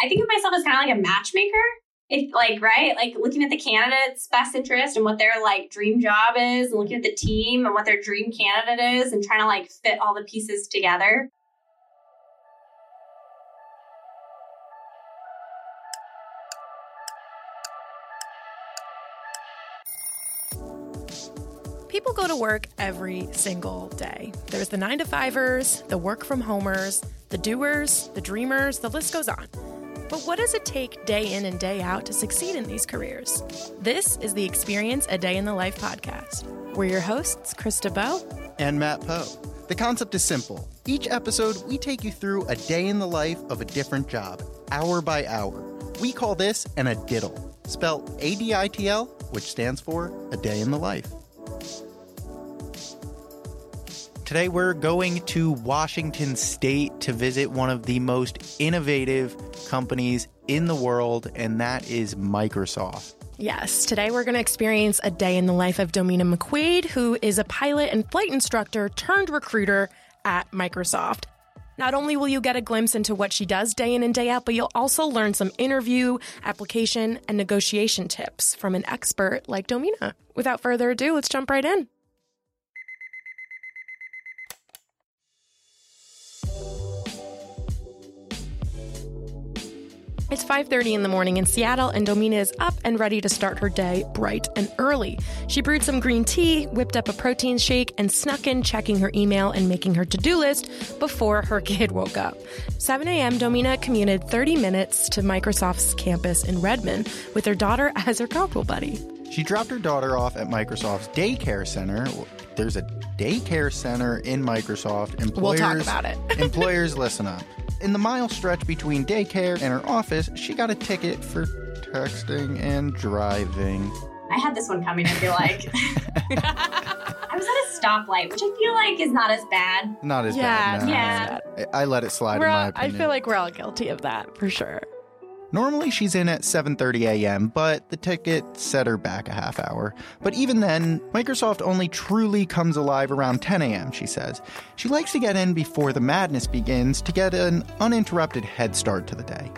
I think of myself as kind of like a matchmaker. Like right, like looking at the candidate's best interest and what their like dream job is, and looking at the team and what their dream candidate is, and trying to like fit all the pieces together. People go to work every single day. There's the nine to fivers, the work from homers, the doers, the dreamers, the list goes on. But what does it take day in and day out to succeed in these careers? This is the Experience a Day in the Life podcast. We're your hosts, Krista Bow and Matt Poe. The concept is simple. Each episode, we take you through a day in the life of a different job, hour by hour. We call this an ADITL, spelled A D I T L, which stands for A Day in the Life. Today, we're going to Washington State to visit one of the most innovative companies in the world, and that is Microsoft. Yes, today we're going to experience a day in the life of Domina McQuaid, who is a pilot and flight instructor turned recruiter at Microsoft. Not only will you get a glimpse into what she does day in and day out, but you'll also learn some interview, application, and negotiation tips from an expert like Domina. Without further ado, let's jump right in. It's 5:30 in the morning in Seattle and Domina is up and ready to start her day bright and early. She brewed some green tea, whipped up a protein shake, and snuck in checking her email and making her to-do list before her kid woke up. 7 a.m. Domina commuted 30 minutes to Microsoft's campus in Redmond with her daughter as her carpool buddy. She dropped her daughter off at Microsoft's daycare center. There's a daycare center in Microsoft. Employers, we'll talk about it. employers, listen up in the mile stretch between daycare and her office, she got a ticket for texting and driving. I had this one coming, I feel like. I was at a stoplight, which I feel like is not as bad. Not as yeah, bad. No. Yeah. I, I let it slide, we're in my all, opinion. I feel like we're all guilty of that, for sure. Normally she's in at 7:30 a.m., but the ticket set her back a half hour. But even then, Microsoft only truly comes alive around 10 a.m., she says. She likes to get in before the madness begins to get an uninterrupted head start to the day.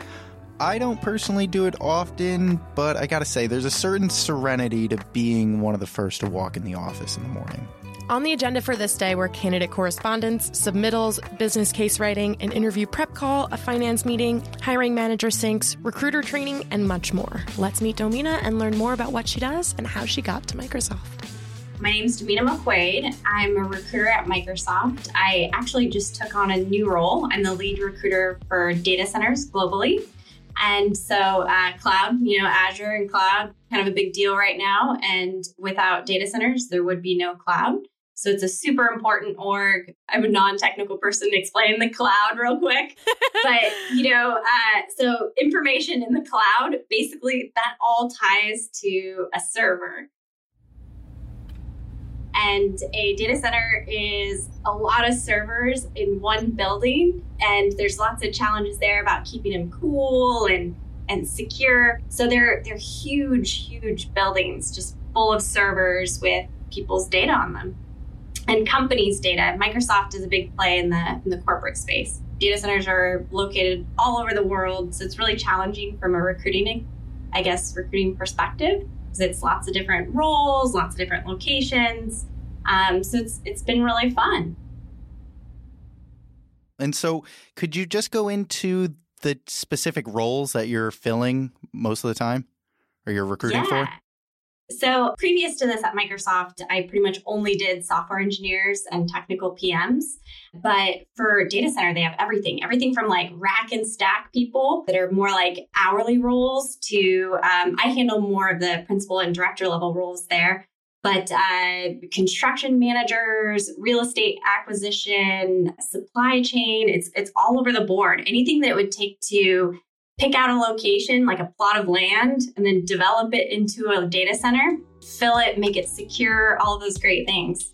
I don't personally do it often, but I gotta say, there's a certain serenity to being one of the first to walk in the office in the morning. On the agenda for this day were candidate correspondence, submittals, business case writing, an interview prep call, a finance meeting, hiring manager syncs, recruiter training, and much more. Let's meet Domina and learn more about what she does and how she got to Microsoft. My name is Domina McQuaid. I'm a recruiter at Microsoft. I actually just took on a new role. I'm the lead recruiter for data centers globally. And so, uh, cloud, you know, Azure and cloud, kind of a big deal right now. And without data centers, there would be no cloud. So it's a super important org. I'm a non-technical person to explain the cloud real quick. but, you know, uh, so information in the cloud, basically that all ties to a server. And a data center is a lot of servers in one building. And there's lots of challenges there about keeping them cool and and secure. So they're they're huge, huge buildings just full of servers with people's data on them and companies' data. Microsoft is a big play in the in the corporate space. Data centers are located all over the world, so it's really challenging from a recruiting, I guess, recruiting perspective because it's lots of different roles, lots of different locations. Um, so it's it's been really fun. And so, could you just go into the specific roles that you're filling most of the time, or you're recruiting yeah. for? So, previous to this at Microsoft, I pretty much only did software engineers and technical PMs. But for data center, they have everything everything from like rack and stack people that are more like hourly roles to um, I handle more of the principal and director level roles there. But uh, construction managers, real estate acquisition, supply chain, it's, it's all over the board. Anything that it would take to pick out a location, like a plot of land, and then develop it into a data center, fill it, make it secure, all those great things.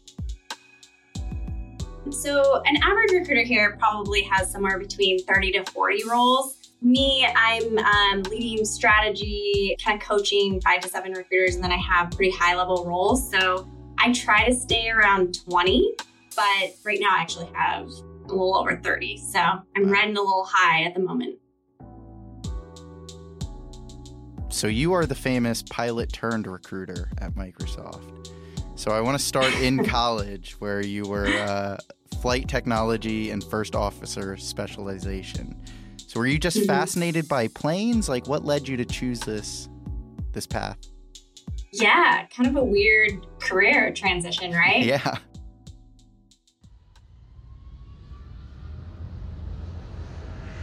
So, an average recruiter here probably has somewhere between 30 to 40 roles. Me, I'm um, leading strategy, kind of coaching five to seven recruiters, and then I have pretty high level roles. So, I try to stay around 20, but right now I actually have a little over 30. So, I'm riding a little high at the moment. So you are the famous pilot turned recruiter at Microsoft. So I want to start in college where you were uh, flight technology and first officer specialization. So were you just mm-hmm. fascinated by planes? Like what led you to choose this this path? Yeah, kind of a weird career transition, right? Yeah.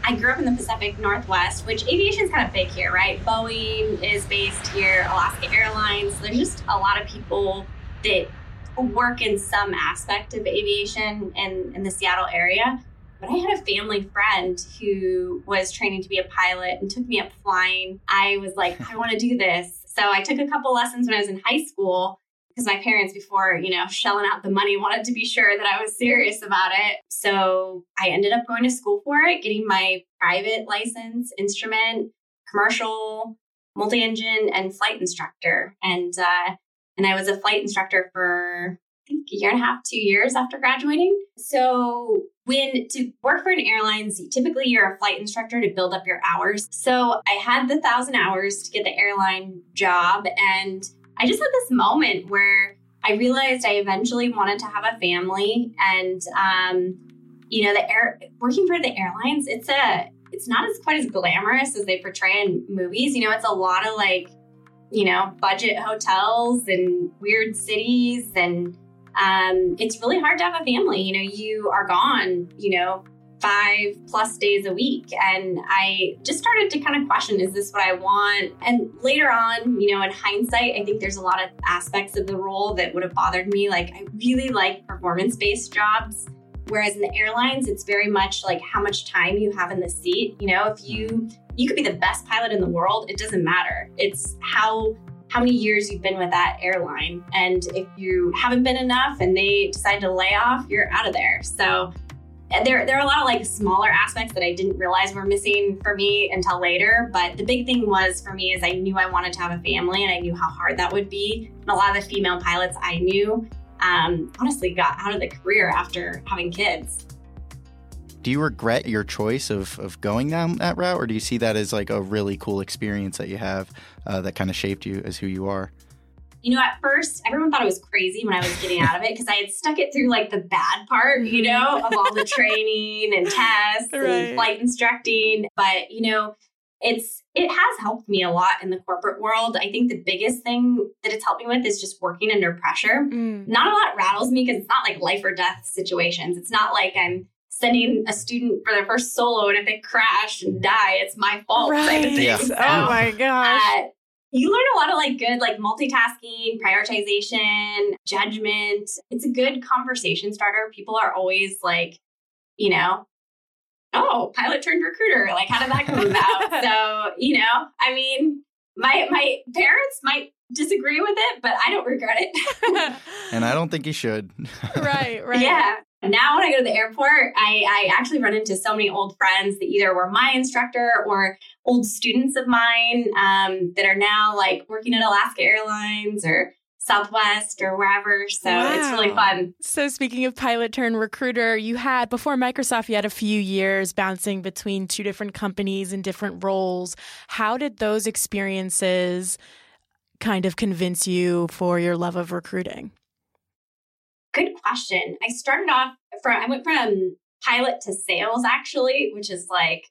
I grew up in the Pacific Northwest, which aviation is kind of big here, right? Boeing is based here, Alaska Airlines. There's just a lot of people that work in some aspect of aviation in, in the Seattle area. But I had a family friend who was training to be a pilot and took me up flying. I was like, I want to do this. So I took a couple lessons when I was in high school because my parents before you know shelling out the money wanted to be sure that i was serious about it so i ended up going to school for it getting my private license instrument commercial multi-engine and flight instructor and uh, and i was a flight instructor for I think a year and a half, two years after graduating. So when to work for an airline typically you're a flight instructor to build up your hours. So I had the thousand hours to get the airline job and I just had this moment where I realized I eventually wanted to have a family, and um, you know, the air working for the airlines, it's a it's not as quite as glamorous as they portray in movies. You know, it's a lot of like, you know, budget hotels and weird cities and um, it's really hard to have a family. You know, you are gone, you know, five plus days a week. And I just started to kind of question is this what I want? And later on, you know, in hindsight, I think there's a lot of aspects of the role that would have bothered me. Like, I really like performance based jobs. Whereas in the airlines, it's very much like how much time you have in the seat. You know, if you you could be the best pilot in the world, it doesn't matter. It's how how many years you've been with that airline. And if you haven't been enough and they decide to lay off, you're out of there. So there, there are a lot of like smaller aspects that I didn't realize were missing for me until later. But the big thing was for me is I knew I wanted to have a family and I knew how hard that would be. And a lot of the female pilots I knew um, honestly got out of the career after having kids. Do you regret your choice of, of going down that route, or do you see that as like a really cool experience that you have uh, that kind of shaped you as who you are? You know, at first everyone thought I was crazy when I was getting out of it because I had stuck it through like the bad part, you mm-hmm. know, of all the training and tests right. and flight instructing. But, you know, it's it has helped me a lot in the corporate world. I think the biggest thing that it's helped me with is just working under pressure. Mm. Not a lot rattles me because it's not like life or death situations. It's not like I'm sending a student for their first solo and if they crash and die, it's my fault. Right. Yeah. So, oh my gosh. Uh, you learn a lot of like good like multitasking prioritization judgment. It's a good conversation starter. People are always like you know oh pilot turned recruiter. Like how did that come about? So you know i mean my my parents might disagree with it but i don't regret it. And i don't think you should. Right right. Yeah. Now when I go to the airport, I, I actually run into so many old friends that either were my instructor or old students of mine um, that are now like working at Alaska Airlines or Southwest or wherever. So wow. it's really fun. So speaking of pilot turn recruiter, you had before Microsoft, you had a few years bouncing between two different companies in different roles. How did those experiences kind of convince you for your love of recruiting? Good question. I started off from, I went from pilot to sales actually, which is like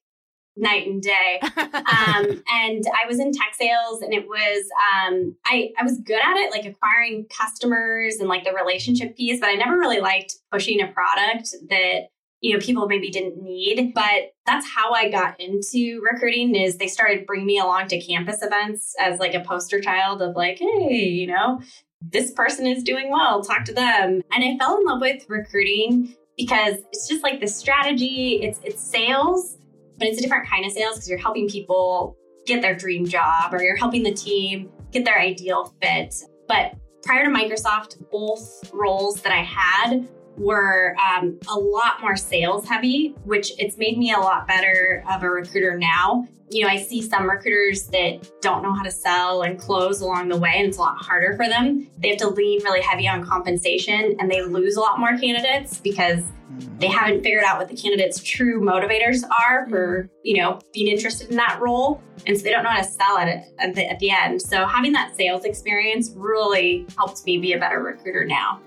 night and day. um, and I was in tech sales and it was, um, I, I was good at it, like acquiring customers and like the relationship piece, but I never really liked pushing a product that you know people maybe didn't need but that's how i got into recruiting is they started bringing me along to campus events as like a poster child of like hey you know this person is doing well, talk to them. And I fell in love with recruiting because it's just like the strategy, it's it's sales, but it's a different kind of sales because you're helping people get their dream job or you're helping the team get their ideal fit. But prior to Microsoft, both roles that I had were um, a lot more sales heavy, which it's made me a lot better of a recruiter now. You know, I see some recruiters that don't know how to sell and close along the way, and it's a lot harder for them. They have to lean really heavy on compensation and they lose a lot more candidates because they haven't figured out what the candidate's true motivators are for, you know, being interested in that role. And so they don't know how to sell it at the, at the end. So having that sales experience really helped me be a better recruiter now.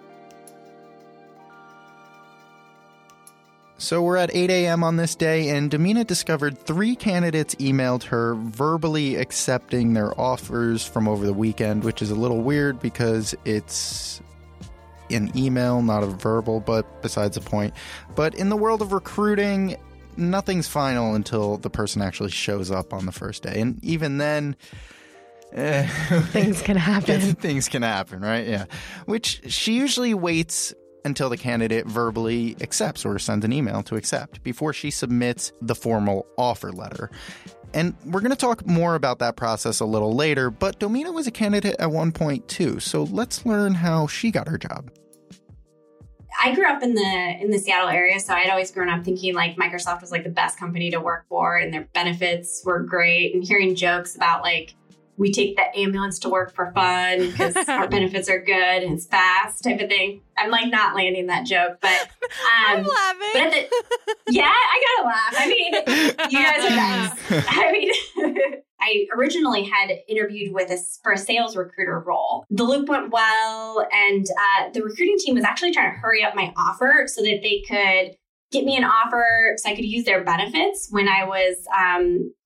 So we're at 8 a.m. on this day, and Domina discovered three candidates emailed her verbally accepting their offers from over the weekend, which is a little weird because it's an email, not a verbal, but besides the point. But in the world of recruiting, nothing's final until the person actually shows up on the first day. And even then, eh, things can happen. things can happen, right? Yeah. Which she usually waits until the candidate verbally accepts or sends an email to accept before she submits the formal offer letter. And we're going to talk more about that process a little later, but Domina was a candidate at one point too. So let's learn how she got her job. I grew up in the in the Seattle area, so I'd always grown up thinking like Microsoft was like the best company to work for and their benefits were great and hearing jokes about like we take the ambulance to work for fun because our benefits are good and it's fast type of thing. I'm like not landing that joke, but um, I'm laughing. But the, yeah, I gotta laugh. I mean, you guys are nice. I mean, I originally had interviewed with a for a sales recruiter role. The loop went well, and uh, the recruiting team was actually trying to hurry up my offer so that they could get me an offer so I could use their benefits when I was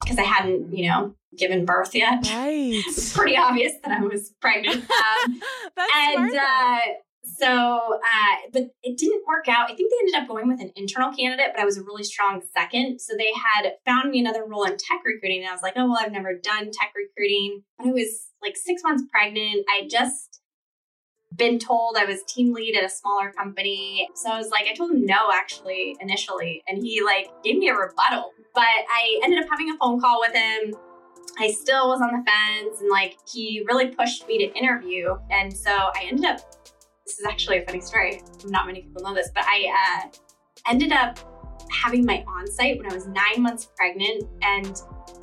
because um, I hadn't, you know, given birth yet. Right. it's pretty obvious that I was pregnant. Um, and uh, so, uh, but it didn't work out. I think they ended up going with an internal candidate, but I was a really strong second. So they had found me another role in tech recruiting. And I was like, oh, well, I've never done tech recruiting. But I was like six months pregnant. I just been told I was team lead at a smaller company. So I was like, I told him no, actually, initially. And he like gave me a rebuttal. But I ended up having a phone call with him. I still was on the fence and like he really pushed me to interview. And so I ended up, this is actually a funny story. Not many people know this, but I uh, ended up having my on site when I was nine months pregnant. And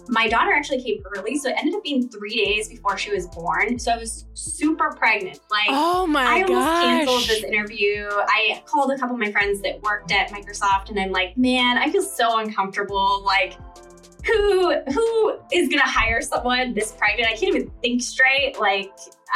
my daughter actually came early. So it ended up being three days before she was born. So I was super pregnant. Like, oh my I almost gosh. canceled this interview. I called a couple of my friends that worked at Microsoft and I'm like, man, I feel so uncomfortable. Like, who who is gonna hire someone this pregnant? I can't even think straight. Like,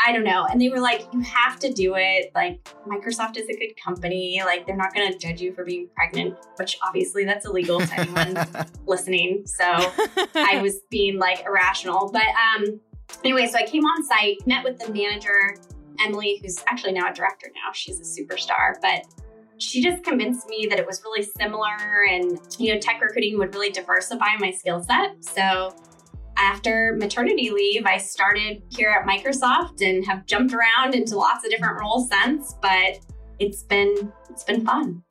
I don't know. And they were like, you have to do it. Like, Microsoft is a good company. Like, they're not gonna judge you for being pregnant, which obviously that's illegal to anyone listening. So I was being like irrational. But um anyway, so I came on site, met with the manager, Emily, who's actually now a director now. She's a superstar, but she just convinced me that it was really similar and you know tech recruiting would really diversify my skill set. So after maternity leave i started here at microsoft and have jumped around into lots of different roles since but it's been it's been fun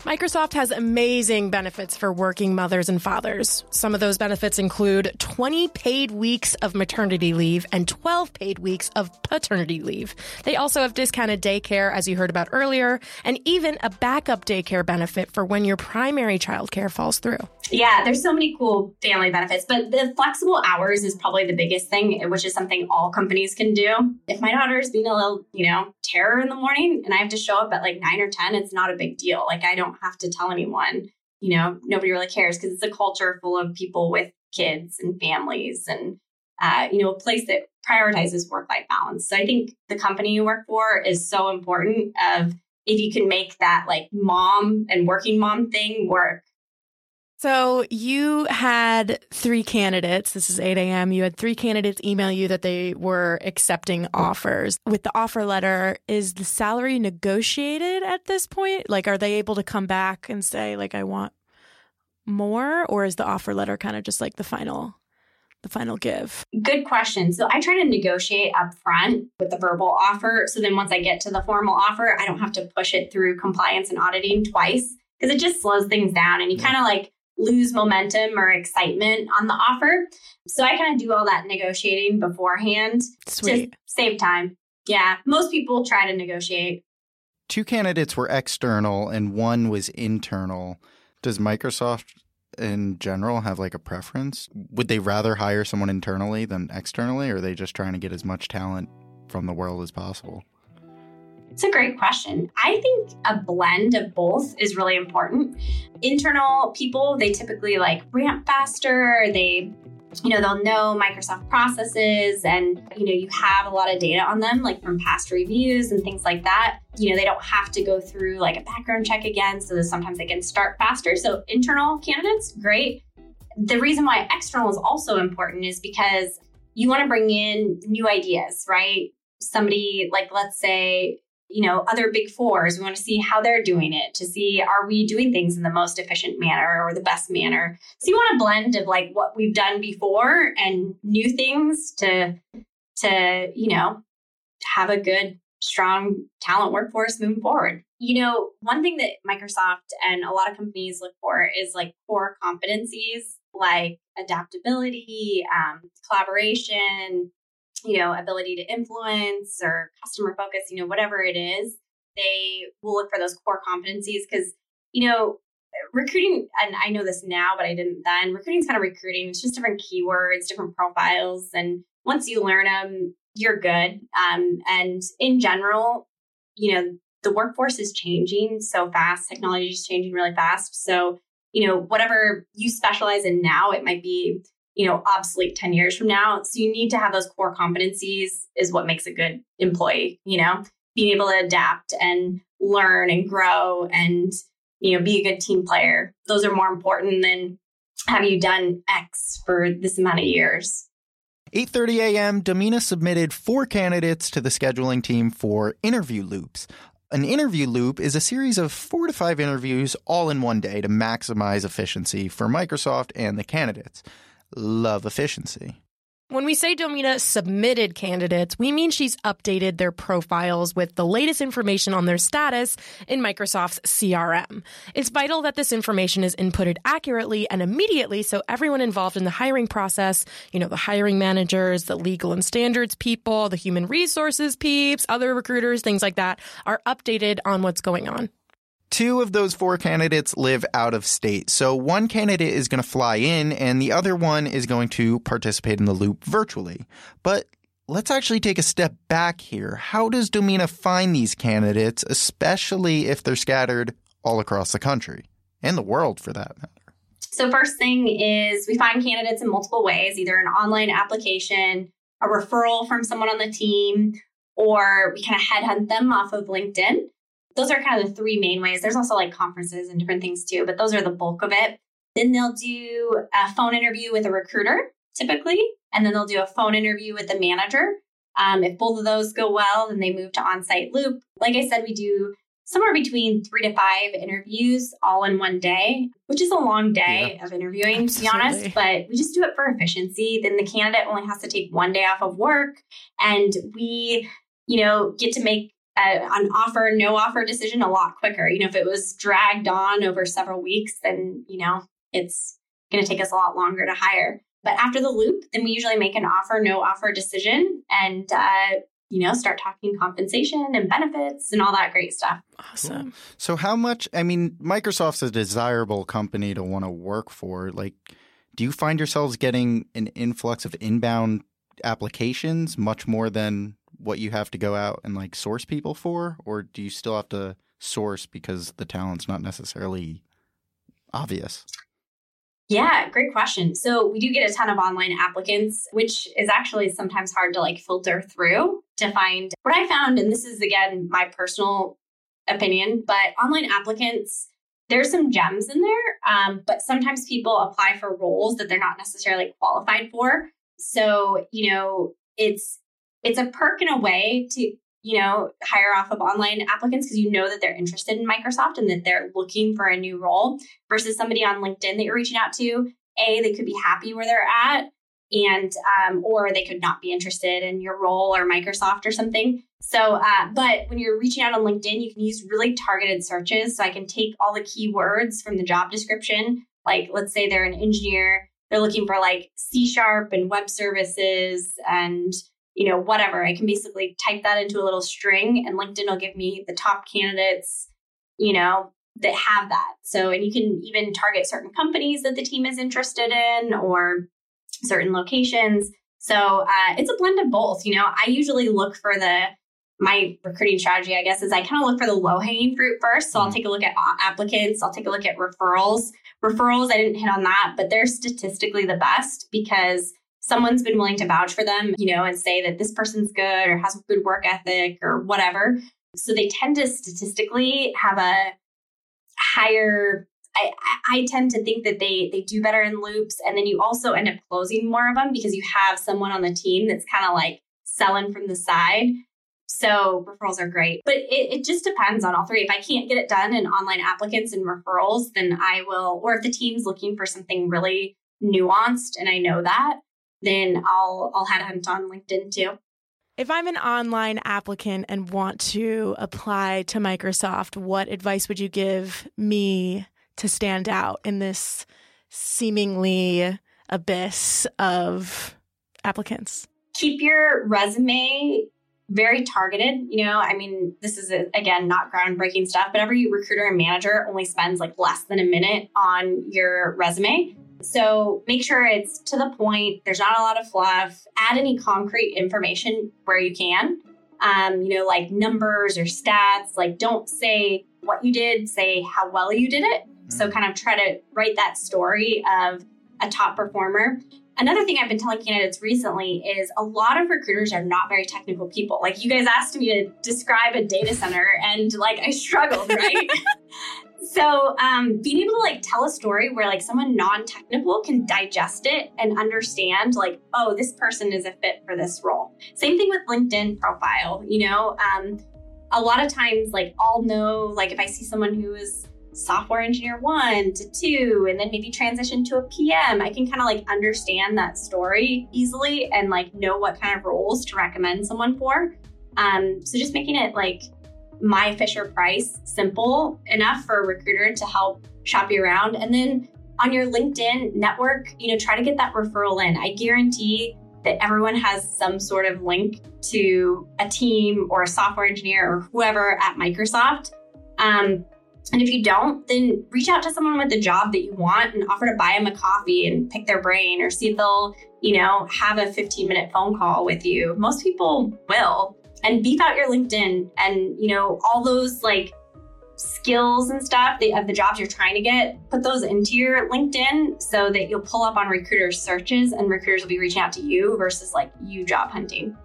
Microsoft has amazing benefits for working mothers and fathers. Some of those benefits include 20 paid weeks of maternity leave and 12 paid weeks of paternity leave. They also have discounted daycare, as you heard about earlier, and even a backup daycare benefit for when your primary childcare falls through. Yeah, there's so many cool family benefits, but the flexible hours is probably the biggest thing, which is something all companies can do. If my daughter is being a little, you know, terror in the morning and I have to show up at like nine or 10, it's not a big deal. Like, I don't have to tell anyone, you know, nobody really cares because it's a culture full of people with kids and families and, uh, you know, a place that prioritizes work life balance. So I think the company you work for is so important of if you can make that like mom and working mom thing work so you had three candidates. This is 8 a.m. You had three candidates email you that they were accepting offers. With the offer letter, is the salary negotiated at this point? Like, are they able to come back and say, like, I want more? Or is the offer letter kind of just like the final? The final give. Good question. So I try to negotiate up front with the verbal offer. So then once I get to the formal offer, I don't have to push it through compliance and auditing twice because it just slows things down and you kind of like lose momentum or excitement on the offer. So I kind of do all that negotiating beforehand Sweet. to save time. Yeah, most people try to negotiate. two candidates were external and one was internal. Does Microsoft in general have like a preference? Would they rather hire someone internally than externally, or are they just trying to get as much talent from the world as possible? It's a great question. I think a blend of both is really important. Internal people, they typically like ramp faster, they you know they'll know microsoft processes and you know you have a lot of data on them like from past reviews and things like that. You know they don't have to go through like a background check again so sometimes they can start faster. So internal candidates great. The reason why external is also important is because you want to bring in new ideas right? Somebody like let's say you know other big fours. We want to see how they're doing it to see are we doing things in the most efficient manner or the best manner? So you want a blend of like what we've done before and new things to to you know have a good strong talent workforce moving forward. You know one thing that microsoft and a lot of companies look for is like core competencies like adaptability um, collaboration you know, ability to influence or customer focus, you know, whatever it is, they will look for those core competencies because, you know, recruiting, and I know this now, but I didn't then, recruiting is kind of recruiting. It's just different keywords, different profiles. And once you learn them, you're good. Um, and in general, you know, the workforce is changing so fast, technology is changing really fast. So, you know, whatever you specialize in now, it might be you know, obsolete 10 years from now. So you need to have those core competencies is what makes a good employee, you know, being able to adapt and learn and grow and, you know, be a good team player. Those are more important than have you done X for this amount of years. 8:30 a.m. Domina submitted four candidates to the scheduling team for interview loops. An interview loop is a series of 4 to 5 interviews all in one day to maximize efficiency for Microsoft and the candidates love efficiency. When we say Domina submitted candidates, we mean she's updated their profiles with the latest information on their status in Microsoft's CRM. It's vital that this information is inputted accurately and immediately so everyone involved in the hiring process, you know, the hiring managers, the legal and standards people, the human resources peeps, other recruiters, things like that, are updated on what's going on. Two of those four candidates live out of state. So one candidate is going to fly in and the other one is going to participate in the loop virtually. But let's actually take a step back here. How does Domina find these candidates, especially if they're scattered all across the country and the world for that matter? So, first thing is we find candidates in multiple ways either an online application, a referral from someone on the team, or we kind of headhunt them off of LinkedIn those are kind of the three main ways. There's also like conferences and different things too, but those are the bulk of it. Then they'll do a phone interview with a recruiter typically, and then they'll do a phone interview with the manager. Um, if both of those go well, then they move to on site loop. Like I said, we do somewhere between three to five interviews all in one day, which is a long day yeah, of interviewing, absolutely. to be honest, but we just do it for efficiency. Then the candidate only has to take one day off of work, and we, you know, get to make an offer, no offer decision a lot quicker. You know, if it was dragged on over several weeks, then, you know, it's going to take us a lot longer to hire. But after the loop, then we usually make an offer, no offer decision and, uh, you know, start talking compensation and benefits and all that great stuff. Awesome. Cool. So, how much? I mean, Microsoft's a desirable company to want to work for. Like, do you find yourselves getting an influx of inbound applications much more than what you have to go out and like source people for, or do you still have to source because the talent's not necessarily obvious? Yeah, great question. So we do get a ton of online applicants, which is actually sometimes hard to like filter through to find what I found. And this is again my personal opinion, but online applicants, there's some gems in there. Um, but sometimes people apply for roles that they're not necessarily qualified for. So, you know, it's it's a perk in a way to you know hire off of online applicants because you know that they're interested in microsoft and that they're looking for a new role versus somebody on linkedin that you're reaching out to. A they could be happy where they're at and um, or they could not be interested in your role or microsoft or something. So uh, but when you're reaching out on linkedin you can use really targeted searches. So i can take all the keywords from the job description. Like let's say they're an engineer. They're looking for like c sharp and web services and you know, whatever. I can basically type that into a little string and LinkedIn will give me the top candidates, you know, that have that. So, and you can even target certain companies that the team is interested in or certain locations. So, uh, it's a blend of both. You know, I usually look for the, my recruiting strategy, I guess, is I kind of look for the low hanging fruit first. So, I'll mm-hmm. take a look at applicants, I'll take a look at referrals. Referrals, I didn't hit on that, but they're statistically the best because someone's been willing to vouch for them, you know, and say that this person's good or has a good work ethic or whatever. So they tend to statistically have a higher I, I tend to think that they they do better in loops. And then you also end up closing more of them because you have someone on the team that's kind of like selling from the side. So referrals are great. But it, it just depends on all three. If i can't get it done in online applicants and referrals then i will or if the team's looking for something really nuanced and i know that then I'll I'll headhunt on LinkedIn too. If I'm an online applicant and want to apply to Microsoft, what advice would you give me to stand out in this seemingly abyss of applicants? Keep your resume very targeted. You know, I mean, this is again not groundbreaking stuff, but every recruiter and manager only spends like less than a minute on your resume. So make sure it's to the point. There's not a lot of fluff. Add any concrete information where you can. Um, you know, like numbers or stats. Like don't say what you did, say how well you did it. Mm-hmm. So kind of try to write that story of a top performer. Another thing I've been telling candidates recently is a lot of recruiters are not very technical people. Like you guys asked me to describe a data center and like I struggled, right? So, um, being able to like tell a story where like someone non-technical can digest it and understand, like, oh, this person is a fit for this role. Same thing with LinkedIn profile. You know, um, a lot of times, like, I'll know, like, if I see someone who is software engineer one to two, and then maybe transition to a PM, I can kind of like understand that story easily and like know what kind of roles to recommend someone for. Um, so just making it like my Fisher Price simple enough for a recruiter to help shop you around. And then on your LinkedIn network, you know, try to get that referral in. I guarantee that everyone has some sort of link to a team or a software engineer or whoever at Microsoft. Um, and if you don't, then reach out to someone with the job that you want and offer to buy them a coffee and pick their brain or see if they'll, you know, have a 15 minute phone call with you. Most people will and beef out your LinkedIn and, you know, all those like skills and stuff of the jobs you're trying to get, put those into your LinkedIn so that you'll pull up on recruiters' searches and recruiters will be reaching out to you versus like you job hunting.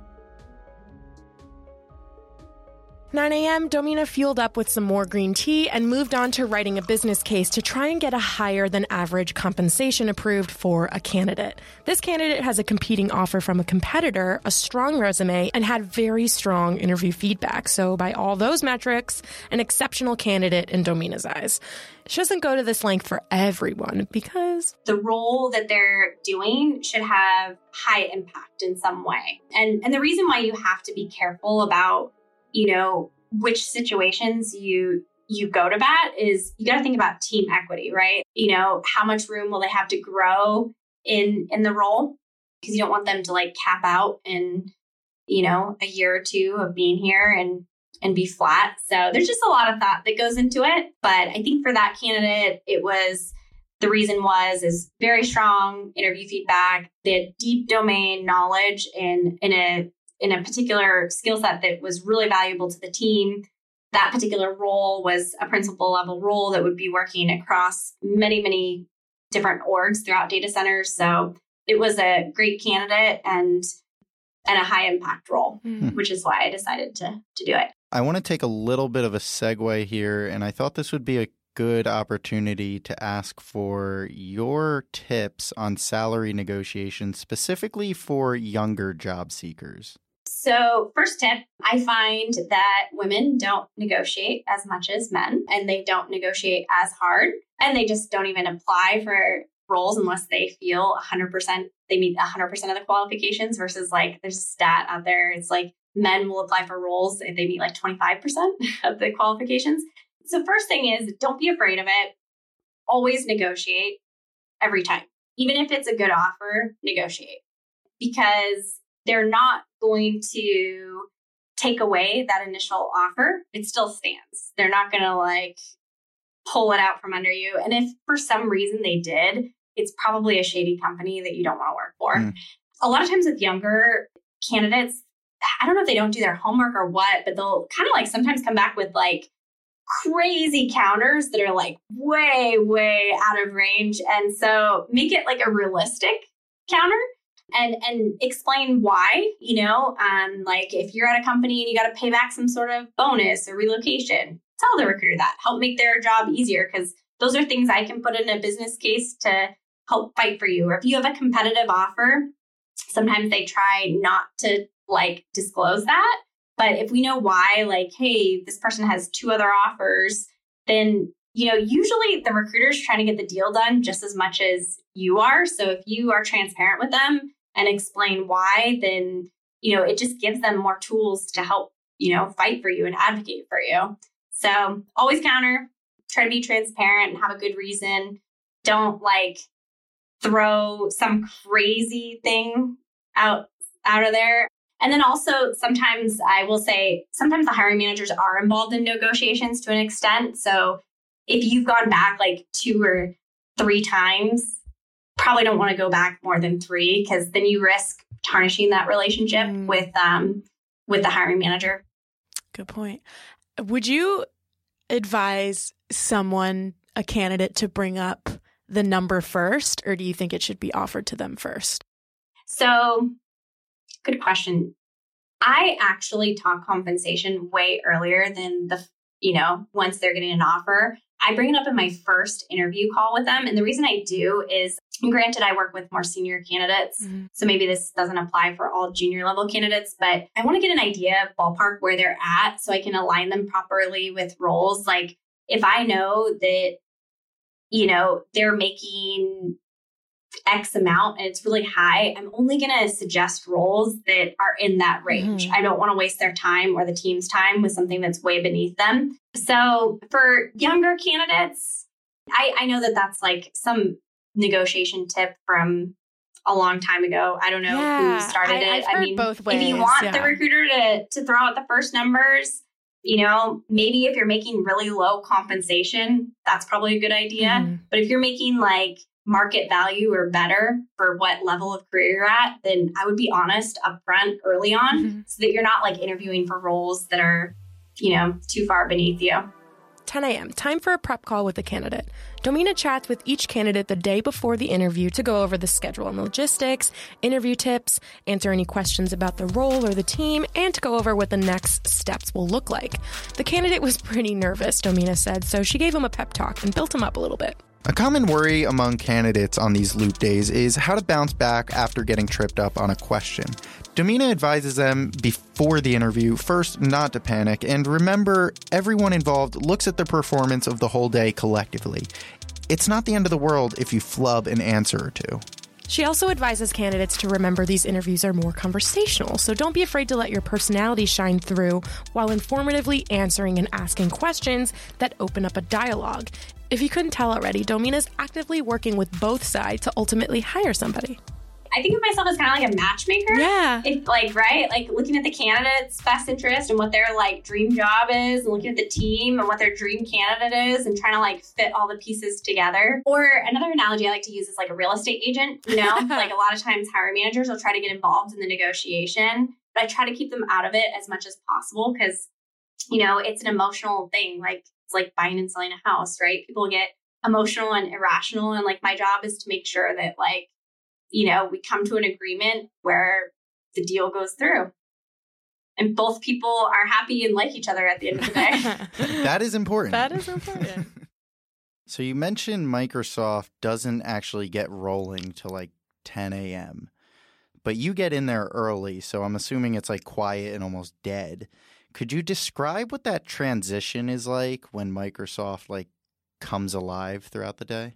9 a.m., Domina fueled up with some more green tea and moved on to writing a business case to try and get a higher than average compensation approved for a candidate. This candidate has a competing offer from a competitor, a strong resume, and had very strong interview feedback. So, by all those metrics, an exceptional candidate in Domina's eyes. She doesn't go to this length for everyone because the role that they're doing should have high impact in some way. And and the reason why you have to be careful about you know, which situations you you go to bat is you got to think about team equity, right? You know, how much room will they have to grow in in the role? Because you don't want them to like cap out in, you know, a year or two of being here and and be flat. So there's just a lot of thought that goes into it. But I think for that candidate, it was the reason was is very strong interview feedback. They had deep domain knowledge in in a in a particular skill set that was really valuable to the team. That particular role was a principal level role that would be working across many, many different orgs throughout data centers. So it was a great candidate and and a high impact role, mm-hmm. which is why I decided to to do it. I want to take a little bit of a segue here, and I thought this would be a good opportunity to ask for your tips on salary negotiations, specifically for younger job seekers. So, first tip I find that women don't negotiate as much as men, and they don't negotiate as hard, and they just don't even apply for roles unless they feel 100% they meet 100% of the qualifications versus like there's a stat out there it's like men will apply for roles if they meet like 25% of the qualifications. So first thing is don't be afraid of it. Always negotiate every time. Even if it's a good offer negotiate. Because they're not going to take away that initial offer. It still stands. They're not going to like pull it out from under you. And if for some reason they did, it's probably a shady company that you don't want to work for. Mm. A lot of times with younger candidates, I don't know if they don't do their homework or what, but they'll kind of like sometimes come back with like crazy counters that are like way, way out of range. And so make it like a realistic counter and and explain why you know um like if you're at a company and you got to pay back some sort of bonus or relocation tell the recruiter that. Help make their job easier because those are things i can put in a business case to help fight for you. Or if you have a competitive offer sometimes they try not to like disclose that. But if we know why like hey this person has two other offers then you know usually the recruiter's trying to get the deal done just as much as you are. So if you are transparent with them and explain why, then, you know, it just gives them more tools to help, you know, fight for you and advocate for you. So always counter, try to be transparent and have a good reason. Don't like throw some crazy thing out out of there. And then also sometimes I will say sometimes the hiring managers are involved in negotiations to an extent. So if you've gone back like two or three times probably don't want to go back more than three because then you risk tarnishing that relationship mm. with um with the hiring manager. Good point. Would you advise someone, a candidate, to bring up the number first, or do you think it should be offered to them first? So, good question. I actually talk compensation way earlier than the, you know, once they're getting an offer. I bring it up in my first interview call with them. And the reason I do is, granted, I work with more senior candidates. Mm-hmm. So maybe this doesn't apply for all junior level candidates, but I want to get an idea of ballpark where they're at so I can align them properly with roles. Like if I know that, you know, they're making X amount and it's really high, I'm only going to suggest roles that are in that range. Mm-hmm. I don't want to waste their time or the team's time with something that's way beneath them. So for younger candidates, I, I know that that's like some negotiation tip from a long time ago. I don't know yeah, who started I, it. i mean, both ways, if you want yeah. the recruiter to to throw out the first numbers, you know, maybe if you're making really low compensation, that's probably a good idea. Mm-hmm. But if you're making like market value or better for what level of career you're at, then I would be honest upfront early on mm-hmm. so that you're not like interviewing for roles that are, you know, too far beneath you. 10 a.m., time for a prep call with a candidate. Domina chats with each candidate the day before the interview to go over the schedule and logistics, interview tips, answer any questions about the role or the team, and to go over what the next steps will look like. The candidate was pretty nervous, Domina said, so she gave him a pep talk and built him up a little bit. A common worry among candidates on these loop days is how to bounce back after getting tripped up on a question. Domina advises them before the interview first not to panic and remember everyone involved looks at the performance of the whole day collectively. It's not the end of the world if you flub an answer or two. She also advises candidates to remember these interviews are more conversational, so don't be afraid to let your personality shine through while informatively answering and asking questions that open up a dialogue. If you couldn't tell already, Domina's actively working with both sides to ultimately hire somebody. I think of myself as kind of like a matchmaker. Yeah. If like, right? Like looking at the candidate's best interest and what their like dream job is, and looking at the team and what their dream candidate is, and trying to like fit all the pieces together. Or another analogy I like to use is like a real estate agent. You know, like a lot of times hiring managers will try to get involved in the negotiation, but I try to keep them out of it as much as possible because, you know, it's an emotional thing. Like it's like buying and selling a house, right? People get emotional and irrational. And like my job is to make sure that like you know, we come to an agreement where the deal goes through. And both people are happy and like each other at the end of the day. that is important. That is important. so you mentioned Microsoft doesn't actually get rolling till like 10 a.m. But you get in there early, so I'm assuming it's like quiet and almost dead. Could you describe what that transition is like when Microsoft like comes alive throughout the day?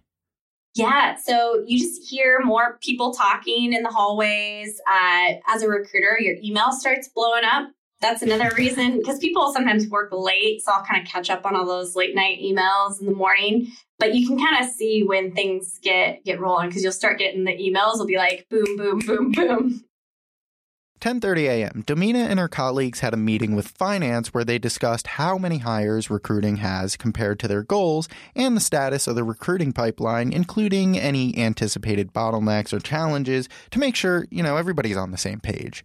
Yeah, so you just hear more people talking in the hallways. Uh, as a recruiter, your email starts blowing up. That's another reason because people sometimes work late, so I'll kind of catch up on all those late night emails in the morning. But you can kind of see when things get get rolling because you'll start getting the emails. Will be like boom, boom, boom, boom. 10:30 a.m. Domina and her colleagues had a meeting with finance where they discussed how many hires recruiting has compared to their goals and the status of the recruiting pipeline, including any anticipated bottlenecks or challenges to make sure, you know, everybody's on the same page.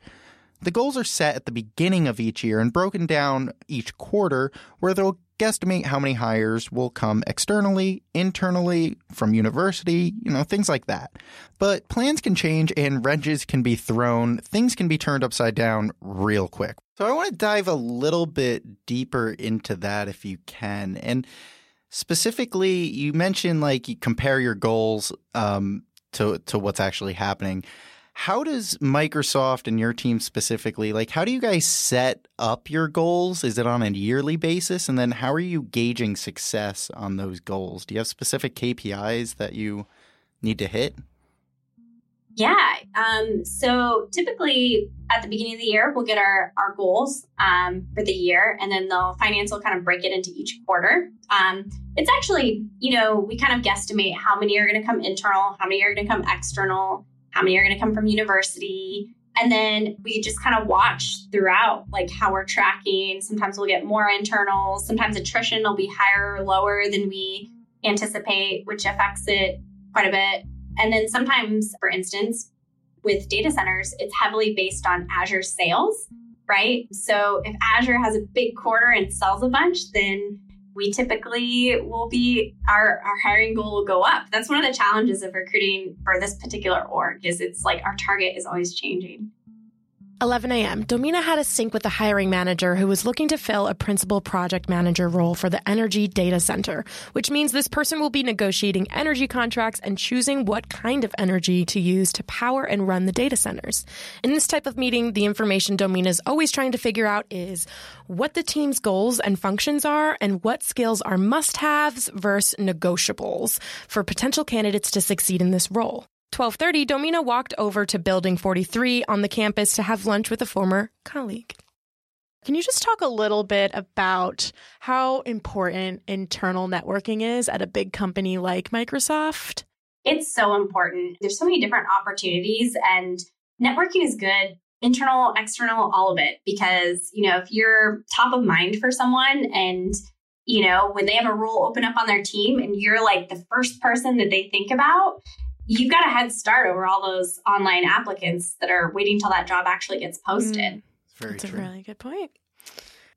The goals are set at the beginning of each year and broken down each quarter where they'll guesstimate how many hires will come externally, internally, from university, you know, things like that. But plans can change and wrenches can be thrown, things can be turned upside down real quick. So I want to dive a little bit deeper into that if you can. And specifically, you mentioned like you compare your goals um, to to what's actually happening. How does Microsoft and your team specifically, like, how do you guys set up your goals? Is it on a yearly basis? And then how are you gauging success on those goals? Do you have specific KPIs that you need to hit? Yeah. Um, so typically at the beginning of the year, we'll get our, our goals um, for the year, and then the finance will kind of break it into each quarter. Um, it's actually, you know, we kind of guesstimate how many are going to come internal, how many are going to come external, how many are going to come from university. And then we just kind of watch throughout, like how we're tracking. Sometimes we'll get more internals. Sometimes attrition will be higher or lower than we anticipate, which affects it quite a bit. And then sometimes, for instance, with data centers, it's heavily based on Azure sales, right? So if Azure has a big quarter and sells a bunch, then we typically will be our, our hiring goal will go up. That's one of the challenges of recruiting for this particular org is it's like our target is always changing. 11 a.m., Domina had a sync with the hiring manager who was looking to fill a principal project manager role for the energy data center, which means this person will be negotiating energy contracts and choosing what kind of energy to use to power and run the data centers. In this type of meeting, the information Domina is always trying to figure out is what the team's goals and functions are and what skills are must haves versus negotiables for potential candidates to succeed in this role. 12:30, Domina walked over to Building 43 on the campus to have lunch with a former colleague. Can you just talk a little bit about how important internal networking is at a big company like Microsoft? It's so important. There's so many different opportunities and networking is good internal, external, all of it because, you know, if you're top of mind for someone and you know, when they have a role open up on their team and you're like the first person that they think about, you've got a head start over all those online applicants that are waiting till that job actually gets posted. Mm, That's true. a really good point.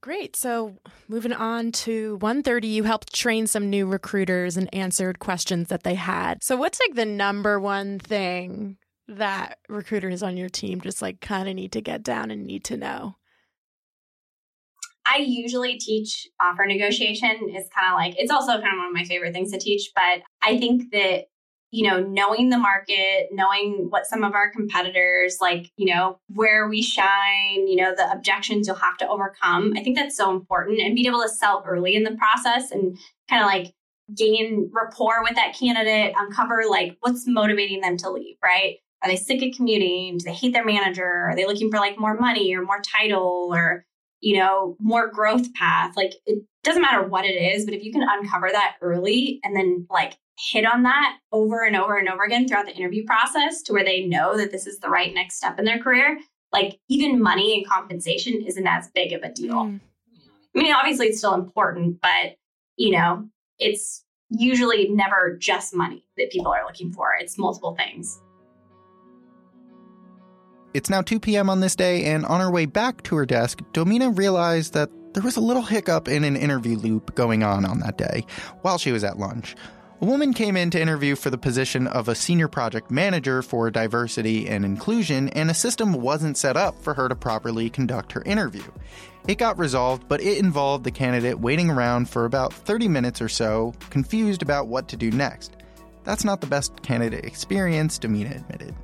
Great. So moving on to 130, you helped train some new recruiters and answered questions that they had. So what's like the number one thing that recruiters on your team just like kind of need to get down and need to know? I usually teach offer negotiation is kind of like it's also kind of one of my favorite things to teach, but I think that you know, knowing the market, knowing what some of our competitors like, you know, where we shine, you know, the objections you'll have to overcome. I think that's so important and being able to sell early in the process and kind of like gain rapport with that candidate, uncover like what's motivating them to leave, right? Are they sick of commuting? Do they hate their manager? Are they looking for like more money or more title or, you know, more growth path? Like it doesn't matter what it is, but if you can uncover that early and then like hit on that over and over and over again throughout the interview process to where they know that this is the right next step in their career, like even money and compensation isn't as big of a deal. Mm. I mean, obviously it's still important, but you know, it's usually never just money that people are looking for. It's multiple things. It's now 2 p.m. on this day, and on her way back to her desk, Domina realized that there was a little hiccup in an interview loop going on on that day while she was at lunch. A woman came in to interview for the position of a senior project manager for diversity and inclusion, and a system wasn't set up for her to properly conduct her interview. It got resolved, but it involved the candidate waiting around for about 30 minutes or so, confused about what to do next. That's not the best candidate experience, Domina admitted.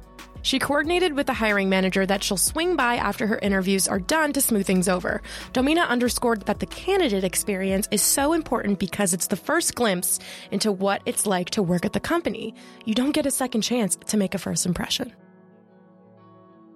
She coordinated with the hiring manager that she'll swing by after her interviews are done to smooth things over. Domina underscored that the candidate experience is so important because it's the first glimpse into what it's like to work at the company. You don't get a second chance to make a first impression.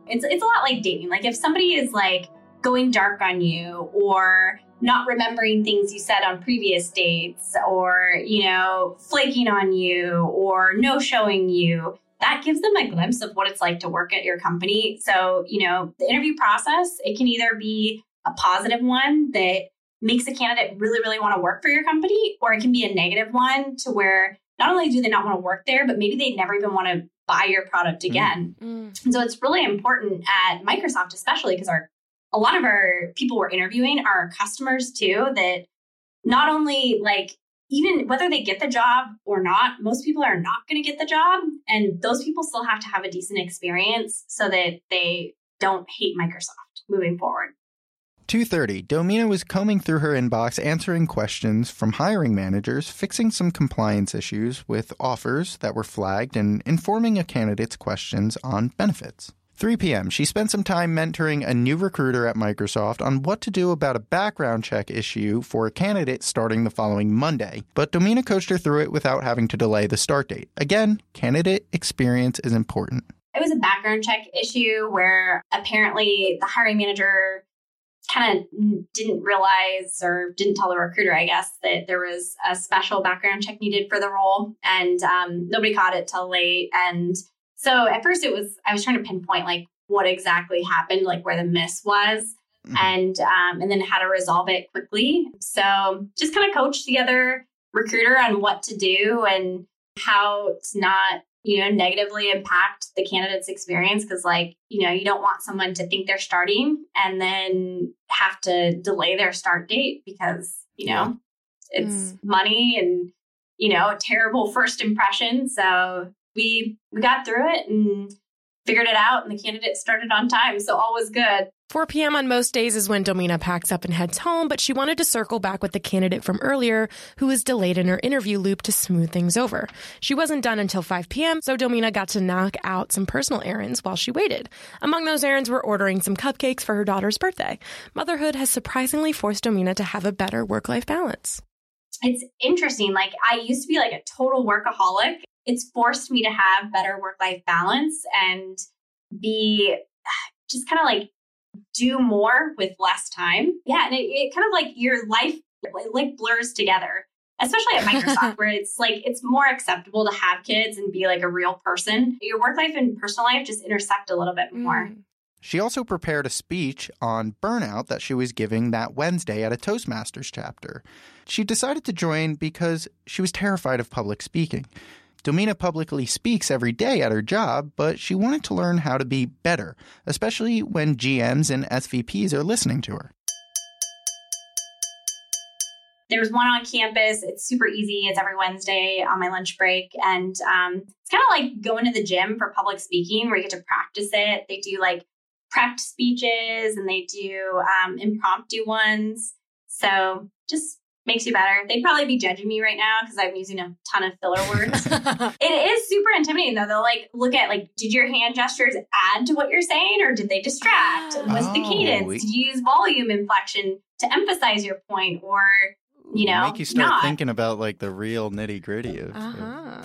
It's, it's a lot like dating. Like if somebody is like going dark on you or not remembering things you said on previous dates or, you know, flaking on you or no showing you, that gives them a glimpse of what it's like to work at your company. So, you know, the interview process, it can either be a positive one that makes a candidate really, really want to work for your company, or it can be a negative one to where not only do they not want to work there, but maybe they never even want to buy your product mm. again. Mm. And so it's really important at Microsoft, especially because our a lot of our people we're interviewing are customers too, that not only like even whether they get the job or not, most people are not going to get the job. And those people still have to have a decent experience so that they don't hate Microsoft moving forward. 2:30 Domina was combing through her inbox answering questions from hiring managers, fixing some compliance issues with offers that were flagged and informing a candidate's questions on benefits. 3 p.m., she spent some time mentoring a new recruiter at Microsoft on what to do about a background check issue for a candidate starting the following Monday. But Domina coached her through it without having to delay the start date. Again, candidate experience is important. It was a background check issue where apparently the hiring manager kind of didn't realize or didn't tell the recruiter, I guess, that there was a special background check needed for the role. And um, nobody caught it till late. And so at first it was, I was trying to pinpoint like what exactly happened, like where the miss was. Mm-hmm. And um, and then how to resolve it quickly. So just kind of coach the other recruiter on what to do and how to not you know negatively impact the candidate's experience because like you know you don't want someone to think they're starting and then have to delay their start date because you know yeah. it's mm. money and you know a terrible first impression so we we got through it and figured it out and the candidate started on time so all was good 4 p.m. on most days is when Domina packs up and heads home, but she wanted to circle back with the candidate from earlier who was delayed in her interview loop to smooth things over. She wasn't done until 5 p.m., so Domina got to knock out some personal errands while she waited. Among those errands were ordering some cupcakes for her daughter's birthday. Motherhood has surprisingly forced Domina to have a better work life balance. It's interesting. Like, I used to be like a total workaholic it's forced me to have better work life balance and be just kind of like do more with less time. Yeah. And it, it kind of like your life like blurs together, especially at Microsoft, where it's like it's more acceptable to have kids and be like a real person. Your work life and personal life just intersect a little bit more. Mm. She also prepared a speech on burnout that she was giving that Wednesday at a Toastmasters chapter. She decided to join because she was terrified of public speaking. Domina publicly speaks every day at her job, but she wanted to learn how to be better, especially when GMs and SVPs are listening to her. There's one on campus. It's super easy. It's every Wednesday on my lunch break. And um, it's kind of like going to the gym for public speaking where you get to practice it. They do like prepped speeches and they do um, impromptu ones. So just makes you better. They'd probably be judging me right now because I'm using a ton of filler words. it is super intimidating though. They'll like look at like, did your hand gestures add to what you're saying or did they distract? Oh, Was the cadence? We... Did you use volume inflection to emphasize your point or you know, make you start not. thinking about like the real nitty gritty of. Uh-huh.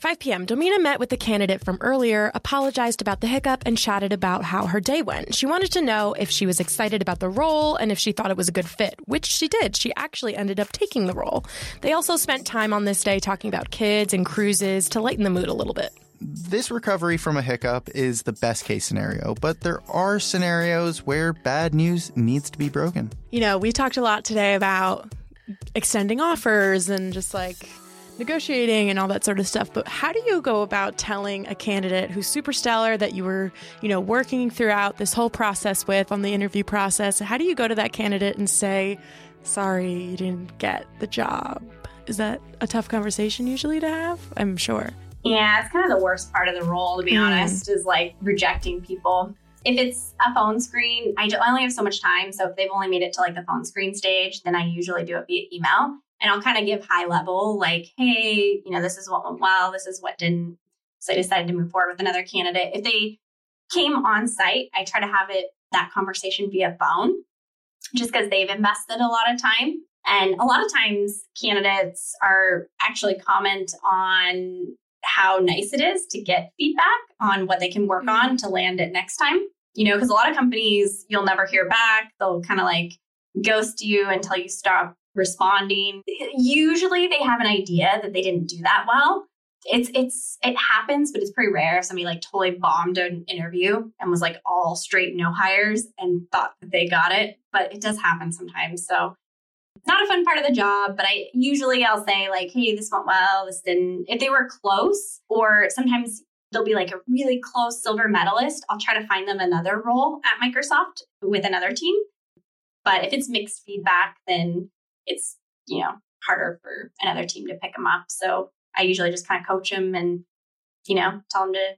5 p.m., Domina met with the candidate from earlier, apologized about the hiccup, and chatted about how her day went. She wanted to know if she was excited about the role and if she thought it was a good fit, which she did. She actually ended up taking the role. They also spent time on this day talking about kids and cruises to lighten the mood a little bit. This recovery from a hiccup is the best case scenario, but there are scenarios where bad news needs to be broken. You know, we talked a lot today about extending offers and just like negotiating and all that sort of stuff. But how do you go about telling a candidate who's super stellar that you were, you know, working throughout this whole process with on the interview process? How do you go to that candidate and say, sorry, you didn't get the job? Is that a tough conversation usually to have? I'm sure. Yeah, it's kind of the worst part of the role, to be mm. honest, is like rejecting people. If it's a phone screen, I, do, I only have so much time. So if they've only made it to like the phone screen stage, then I usually do it via email and I'll kind of give high level, like, hey, you know, this is what went well, this is what didn't. So I decided to move forward with another candidate. If they came on site, I try to have it that conversation via phone, just because they've invested a lot of time. And a lot of times candidates are actually comment on how nice it is to get feedback on what they can work on mm-hmm. to land it next time. You know, because a lot of companies you'll never hear back. They'll kind of like ghost you until you stop responding. Usually they have an idea that they didn't do that well. it's it's it happens, but it's pretty rare if somebody like totally bombed an interview and was like all straight no hires and thought that they got it. But it does happen sometimes. So not a fun part of the job, but I usually I'll say like, hey, this went well, this didn't. If they were close, or sometimes they'll be like a really close silver medalist, I'll try to find them another role at Microsoft with another team. But if it's mixed feedback, then it's, you know, harder for another team to pick them up. So I usually just kind of coach them and, you know, tell them to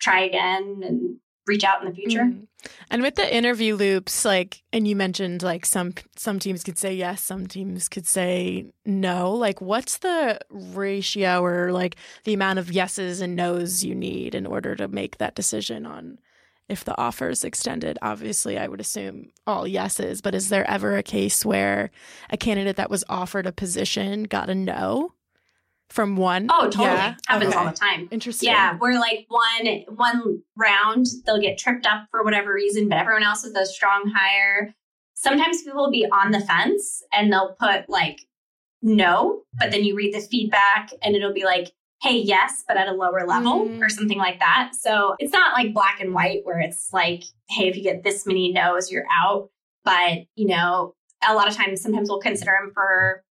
try again and reach out in the future. Mm. And with the interview loops, like, and you mentioned like some some teams could say yes, some teams could say no. Like, what's the ratio or like the amount of yeses and nos you need in order to make that decision on if the offer is extended? Obviously, I would assume all yeses, but is there ever a case where a candidate that was offered a position got a no? from one? Oh, totally. Yeah. Happens okay. all the time. Interesting. Yeah, we're like one one round they'll get tripped up for whatever reason, but everyone else is a strong hire. Sometimes people will be on the fence and they'll put like no, but then you read the feedback and it'll be like, hey, yes, but at a lower level mm. or something like that. So it's not like black and white where it's like, hey, if you get this many no's, you're out. But, you know, a lot of times, sometimes we'll consider them for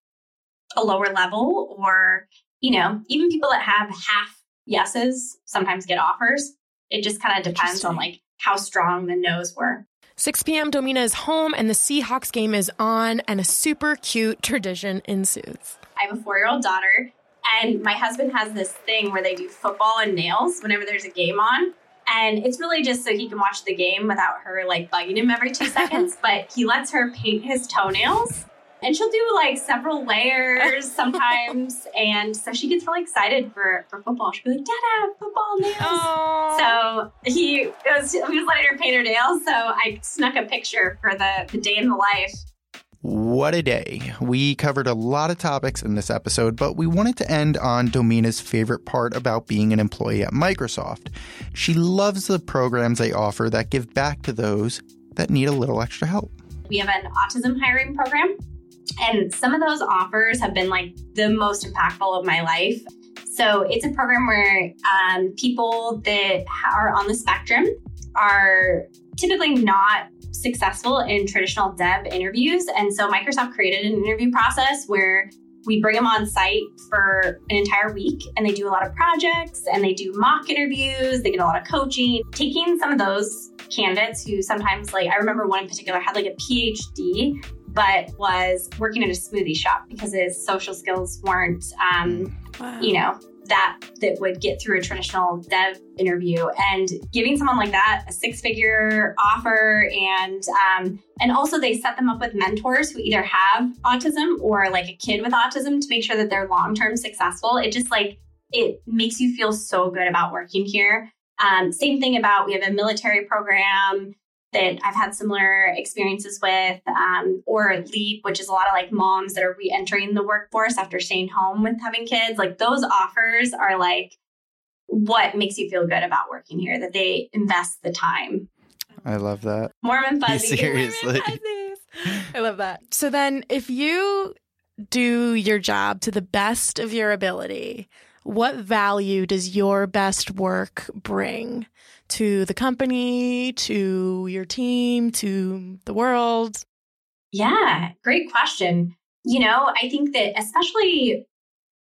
a lower level or you know, even people that have half yeses sometimes get offers. It just kind of depends on like how strong the no's were. 6 p.m. Domina is home and the Seahawks game is on, and a super cute tradition ensues. I have a four year old daughter, and my husband has this thing where they do football and nails whenever there's a game on. And it's really just so he can watch the game without her like bugging him every two seconds. but he lets her paint his toenails and she'll do like several layers sometimes. and so she gets really excited for, for football. She'll be like, Dada, football nails. Aww. So he was, he was letting her paint her nails. So I snuck a picture for the, the day in the life. What a day. We covered a lot of topics in this episode, but we wanted to end on Domina's favorite part about being an employee at Microsoft. She loves the programs they offer that give back to those that need a little extra help. We have an autism hiring program and some of those offers have been like the most impactful of my life. So it's a program where um, people that are on the spectrum are typically not successful in traditional dev interviews. And so Microsoft created an interview process where we bring them on site for an entire week and they do a lot of projects and they do mock interviews, they get a lot of coaching, taking some of those candidates who sometimes like I remember one in particular had like a PhD but was working at a smoothie shop because his social skills weren't, um, wow. you know, that that would get through a traditional dev interview. And giving someone like that a six figure offer and um, and also they set them up with mentors who either have autism or like a kid with autism to make sure that they're long term successful. It just like it makes you feel so good about working here. Um, same thing about we have a military program that I've had similar experiences with, um, or LEAP, which is a lot of like moms that are re entering the workforce after staying home with having kids. Like those offers are like what makes you feel good about working here, that they invest the time. I love that. Mormon fuzzy. Seriously. I love that. So then, if you do your job to the best of your ability, what value does your best work bring to the company, to your team, to the world? Yeah, great question. You know, I think that especially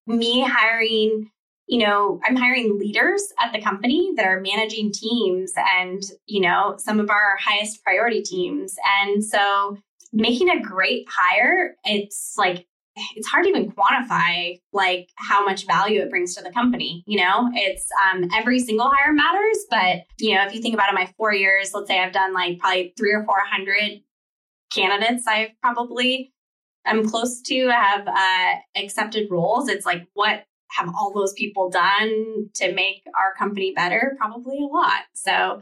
me hiring, you know, I'm hiring leaders at the company that are managing teams and, you know, some of our highest priority teams. And so making a great hire, it's like it's hard to even quantify like how much value it brings to the company you know it's um, every single hire matters but you know if you think about it my four years let's say i've done like probably three or four hundred candidates i've probably i'm close to have uh, accepted roles it's like what have all those people done to make our company better probably a lot so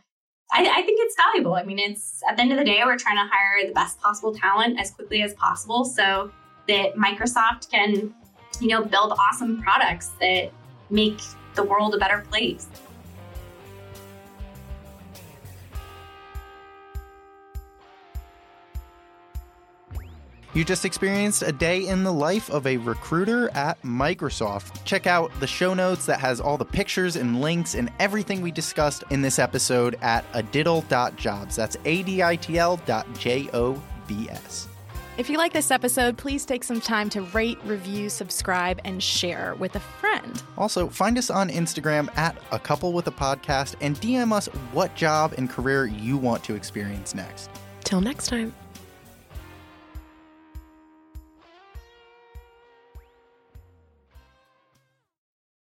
I, I think it's valuable. I mean, it's at the end of the day, we're trying to hire the best possible talent as quickly as possible. So that Microsoft can, you know, build awesome products that make the world a better place. You just experienced a day in the life of a recruiter at Microsoft. Check out the show notes that has all the pictures and links and everything we discussed in this episode at aditl.jobs. That's A D I T L dot J O B S. If you like this episode, please take some time to rate, review, subscribe, and share with a friend. Also, find us on Instagram at a couple with a podcast and DM us what job and career you want to experience next. Till next time.